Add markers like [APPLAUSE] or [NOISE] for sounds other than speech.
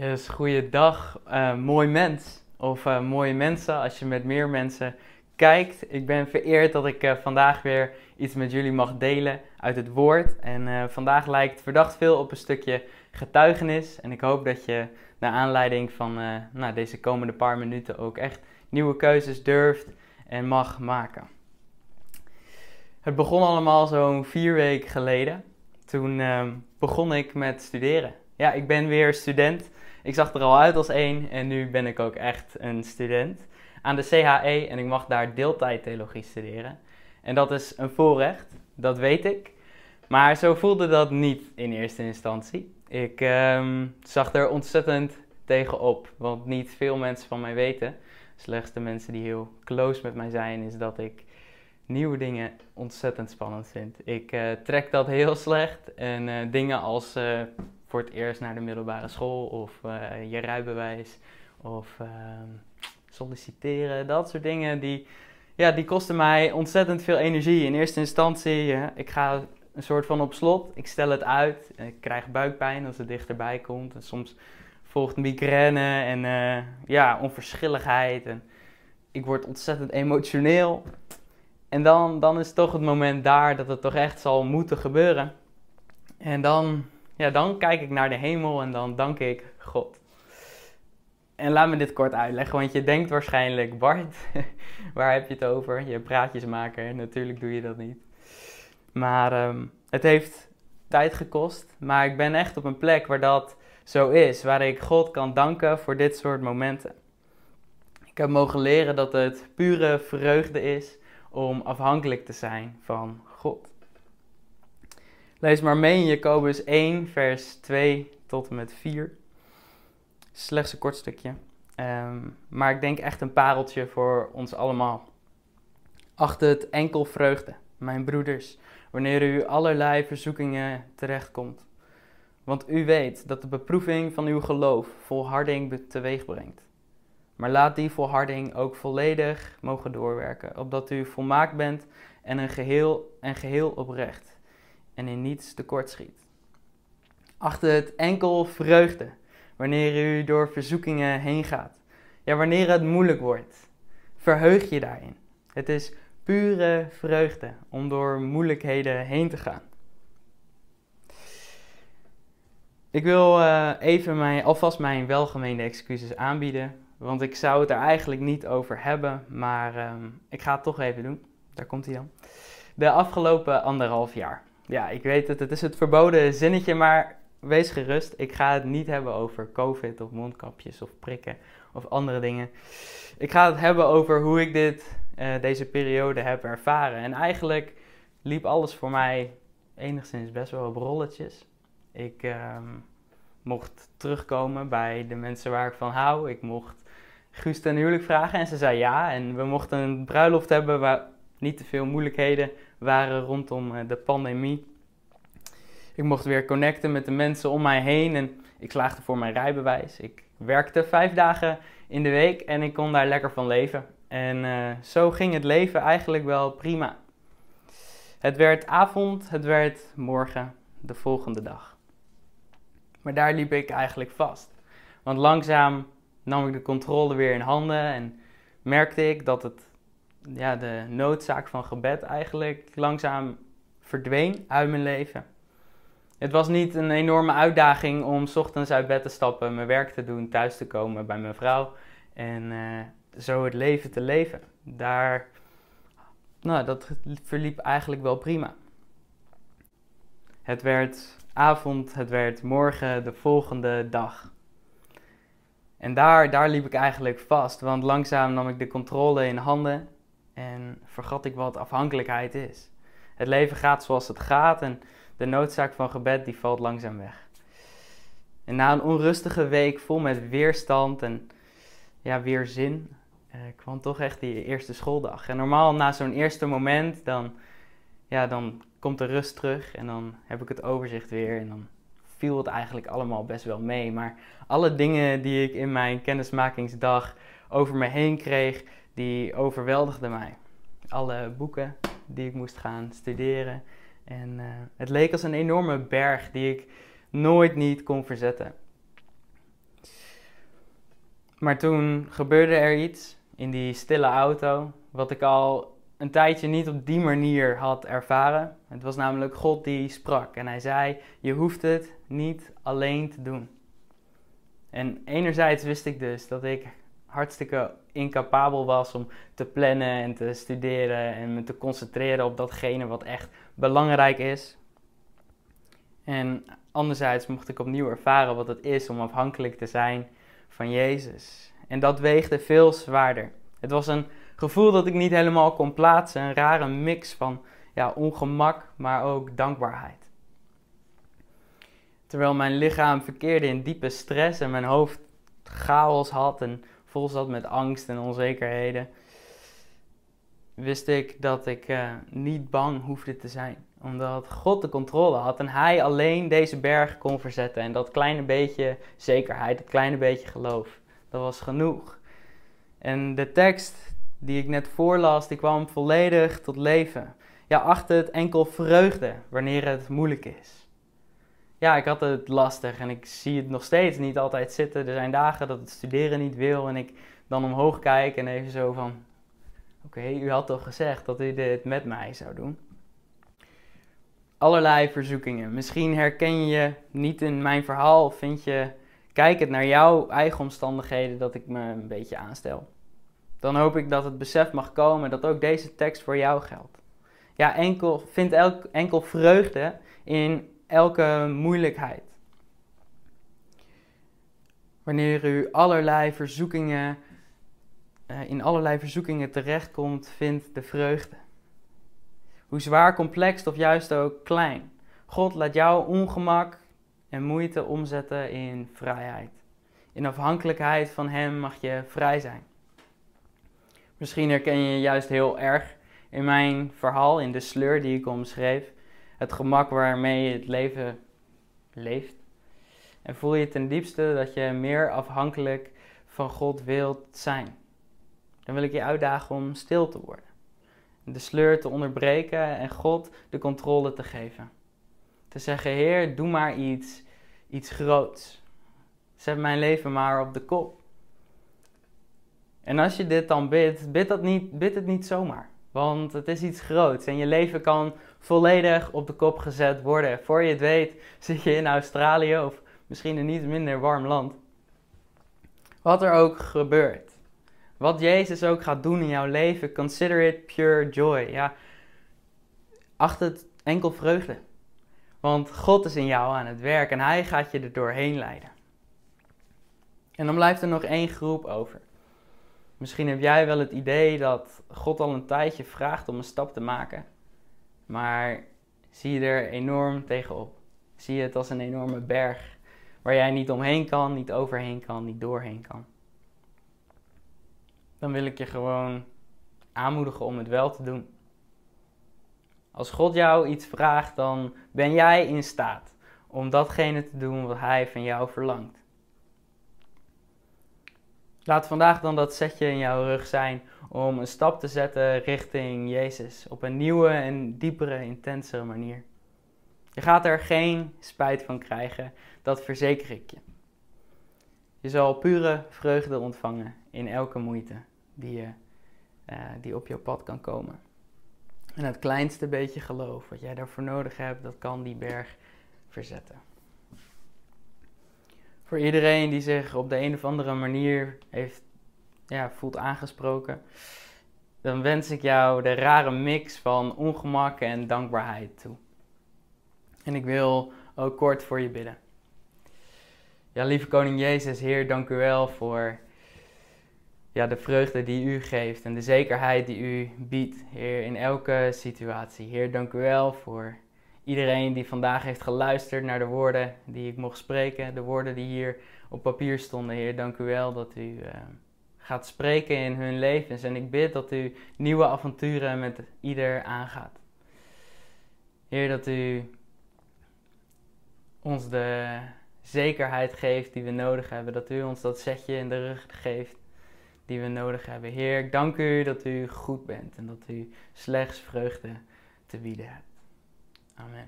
Yes, goeiedag, uh, mooi mens. Of uh, mooie mensen als je met meer mensen kijkt. Ik ben vereerd dat ik uh, vandaag weer iets met jullie mag delen uit het woord. En vandaag lijkt verdacht veel op een stukje getuigenis. En ik hoop dat je naar aanleiding van nou, deze komende paar minuten ook echt nieuwe keuzes durft en mag maken. Het begon allemaal zo'n vier weken geleden. Toen ehm, begon ik met studeren. Ja, ik ben weer student. Ik zag er al uit als één en nu ben ik ook echt een student aan de CHE en ik mag daar deeltijdtheologie studeren. En dat is een voorrecht, dat weet ik. Maar zo voelde dat niet in eerste instantie. Ik ehm, zag er ontzettend tegenop, want niet veel mensen van mij weten, slechts de mensen die heel close met mij zijn, is dat ik nieuwe dingen ontzettend spannend vind. Ik uh, trek dat heel [LAUGHS] slecht en uh, dingen als uh, voor het eerst naar de middelbare school of je rijbewijs of ehm, solliciteren, dat soort dingen, die, ja, die kosten mij ontzettend veel energie. In eerste instantie, ik ga een soort van op slot, ik stel het uit, ik krijg buikpijn als het dichterbij komt en soms volgt migraine en ja, onverschilligheid en ik word ontzettend emotioneel. En dan, dan is toch het moment daar dat het toch echt zal moeten gebeuren. En dan, ja, dan kijk ik naar de hemel en dan dank ik God. En laat me dit kort uitleggen, want je denkt waarschijnlijk, Bart, [LAUGHS] waar heb je het over? Je praatjes maken, natuurlijk doe je dat niet. Maar um, het heeft tijd gekost, maar ik ben echt op een plek waar dat zo is, waar ik God kan danken voor dit soort momenten. Ik heb mogen leren dat het pure vreugde is om afhankelijk te zijn van God. Lees maar mee in Jacobus 1, vers 2 tot en met 4. Slechts een kort stukje. Um, maar ik denk echt een pareltje voor ons allemaal. Acht het enkel vreugde, mijn broeders, wanneer u allerlei verzoekingen terechtkomt. Want u weet dat de beproeving van uw geloof volharding teweeg brengt. Maar laat die volharding ook volledig mogen doorwerken, opdat u volmaakt bent en een geheel en geheel oprecht en in niets tekort schiet. Achter het enkel vreugde wanneer u door verzoekingen heen gaat. Ja, wanneer het moeilijk wordt, verheug je daarin. Het is pure vreugde om door moeilijkheden heen te gaan. Ik wil uh, even mijn, alvast mijn welgemeende excuses aanbieden want ik zou het er eigenlijk niet over hebben, maar ehm, ik ga het toch even doen. Daar komt hij dan. De afgelopen anderhalf jaar. Ja, ik weet het, het is het verboden zinnetje, maar wees gerust. Ik ga het niet hebben over COVID of mondkapjes of prikken of andere dingen. Ik ga het hebben over hoe ik dit, uh, deze periode heb ervaren. En eigenlijk liep alles voor mij enigszins best wel op rolletjes. Ik ehm, mocht terugkomen bij de mensen waar ik van hou. Ik mocht Guus ten huwelijk vragen en ze zei ja. En we mochten een bruiloft hebben waar niet te veel moeilijkheden waren rondom eh, de pandemie. Ik mocht weer connecten met de mensen om mij heen en ik slaagde voor mijn rijbewijs. Ik werkte vijf dagen in de week en ik kon daar lekker van leven. En uh, zo ging het leven eigenlijk wel prima. Het werd avond, het werd morgen, de volgende dag. Maar daar liep ik eigenlijk vast. Want langzaam nam ik de controle weer in handen en merkte ik dat het, ja, de noodzaak van gebed eigenlijk langzaam verdween uit mijn leven. Het was niet een enorme uitdaging om s ochtends uit bed te stappen, mijn werk te doen, thuis te komen bij mijn vrouw en uh, zo het leven te leven. Daar, nou, dat verliep eigenlijk wel prima. Het werd avond, het werd morgen, de volgende dag. En daar, daar liep ik eigenlijk vast, want langzaam nam ik de controle in handen vergat ik wat afhankelijkheid is. Het leven gaat zoals het gaat en de noodzaak van gebed die valt langzaam weg. En na een onrustige week vol met weerstand en ja, weerzin, eh, kwam toch echt die eerste schooldag. En normaal na zo'n eerste moment, dan, ja, dan komt de rust terug en dan heb ik het overzicht weer en dan viel het eigenlijk allemaal best wel mee. Maar alle dingen die ik in mijn kennismakingsdag over me heen kreeg, die overweldigden mij. Alle boeken die ik moest gaan studeren. En uh, het leek als een enorme berg die ik nooit niet kon verzetten. Maar toen gebeurde er iets in die stille auto, wat ik al een tijdje niet op die manier had ervaren. Het was namelijk God die sprak en hij zei: Je hoeft het niet alleen te doen. En enerzijds wist ik dus dat ik hartstikke incapabel was om te plannen en te studeren en me te concentreren op datgene wat echt belangrijk is. En anderzijds mocht ik opnieuw ervaren wat het is om afhankelijk te zijn van Jezus. En dat weegde veel zwaarder. Het was een gevoel dat ik niet helemaal kon plaatsen, een rare mix van ja, ongemak, maar ook dankbaarheid. Terwijl mijn lichaam verkeerde in diepe stress en mijn hoofd chaos had en vol zat met angst en onzekerheden, wist ik dat ik uh, niet bang hoefde te zijn. Omdat God de controle had en Hij alleen deze berg kon verzetten. En dat kleine beetje zekerheid, dat kleine beetje geloof, dat was genoeg. En de tekst die ik net voorlas, die kwam volledig tot leven. Ja, achter het enkel vreugde wanneer het moeilijk is. Ja, ik had het lastig en ik zie het nog steeds niet altijd zitten. Er zijn dagen dat het studeren niet wil en ik dan omhoog kijk en even zo van... Oké, u had toch gezegd dat u dit met mij zou doen? Allerlei verzoekingen. Misschien herken je niet in mijn verhaal of vind je, kijk het naar jouw eigen omstandigheden, dat ik me een beetje aanstel. Dan hoop ik dat het besef mag komen dat ook deze tekst voor jou geldt. Ja, enkel, vind elk, enkel vreugde in elke moeilijkheid. Wanneer u allerlei verzoekingen, uh, in allerlei verzoekingen terechtkomt, vindt de vreugde. Hoe zwaar, complex of juist ook klein. God laat jouw ongemak en moeite omzetten in vrijheid. In afhankelijkheid van Hem mag je vrij zijn. Misschien herken je juist heel erg in mijn verhaal, in de sleur die ik omschreef, het gemak waarmee je het leven leeft. En voel je ten diepste dat je meer afhankelijk van God wilt zijn. Dan wil ik je uitdagen om stil te worden. De sleur te onderbreken en God de controle te geven. Te zeggen, Heer, doe maar iets, iets groots. Zet mijn leven maar op de kop. En als je dit dan bidt, bid, dat niet, bid het niet zomaar. Want het is iets groots en je leven kan volledig op de kop gezet worden. Voor je het weet zit je in Australië of misschien een niet minder warm land. Wat er ook gebeurt. Wat Jezus ook gaat doen in jouw leven, consider it pure joy. Ja, acht het enkel vreugde. Want God is in jou aan het werk en Hij gaat je er doorheen leiden. En dan blijft er nog één groep over. Misschien heb jij wel het idee dat God al een tijdje vraagt om een stap te maken. Maar zie je er enorm tegenop. Zie je het als een enorme berg waar jij niet omheen kan, niet overheen kan, niet doorheen kan. Dan wil ik je gewoon aanmoedigen om het wel te doen. Als God jou iets vraagt, dan ben jij in staat om datgene te doen wat Hij van jou verlangt. Laat vandaag dan dat setje in jouw rug zijn om een stap te zetten richting Jezus op een nieuwe en diepere, intensere manier. Je gaat er geen spijt van krijgen, dat verzeker ik je. Je zal pure vreugde ontvangen in elke moeite die, je, uh, die op jouw pad kan komen. En het kleinste beetje geloof wat jij daarvoor nodig hebt, dat kan die berg verzetten voor iedereen die zich op de een of andere manier heeft, ja, voelt aangesproken, dan wens ik jou de rare mix van ongemak en dankbaarheid toe. En ik wil ook kort voor je bidden. Ja, lieve Koning Jezus, Heer, dank u wel voor ja, de vreugde die u geeft en de zekerheid die u biedt, Heer, in elke situatie. Heer, dank u wel voor iedereen die vandaag heeft geluisterd naar de woorden die ik mocht spreken, de woorden die hier op papier stonden. Heer, dank u wel dat u uh, gaat spreken in hun levens. En ik bid dat u nieuwe avonturen met ieder aangaat. Heer, dat u ons de zekerheid geeft die we nodig hebben. Dat u ons dat zetje in de rug geeft die we nodig hebben. Heer, ik dank u dat u goed bent en dat u slechts vreugde te bieden hebt. Amen.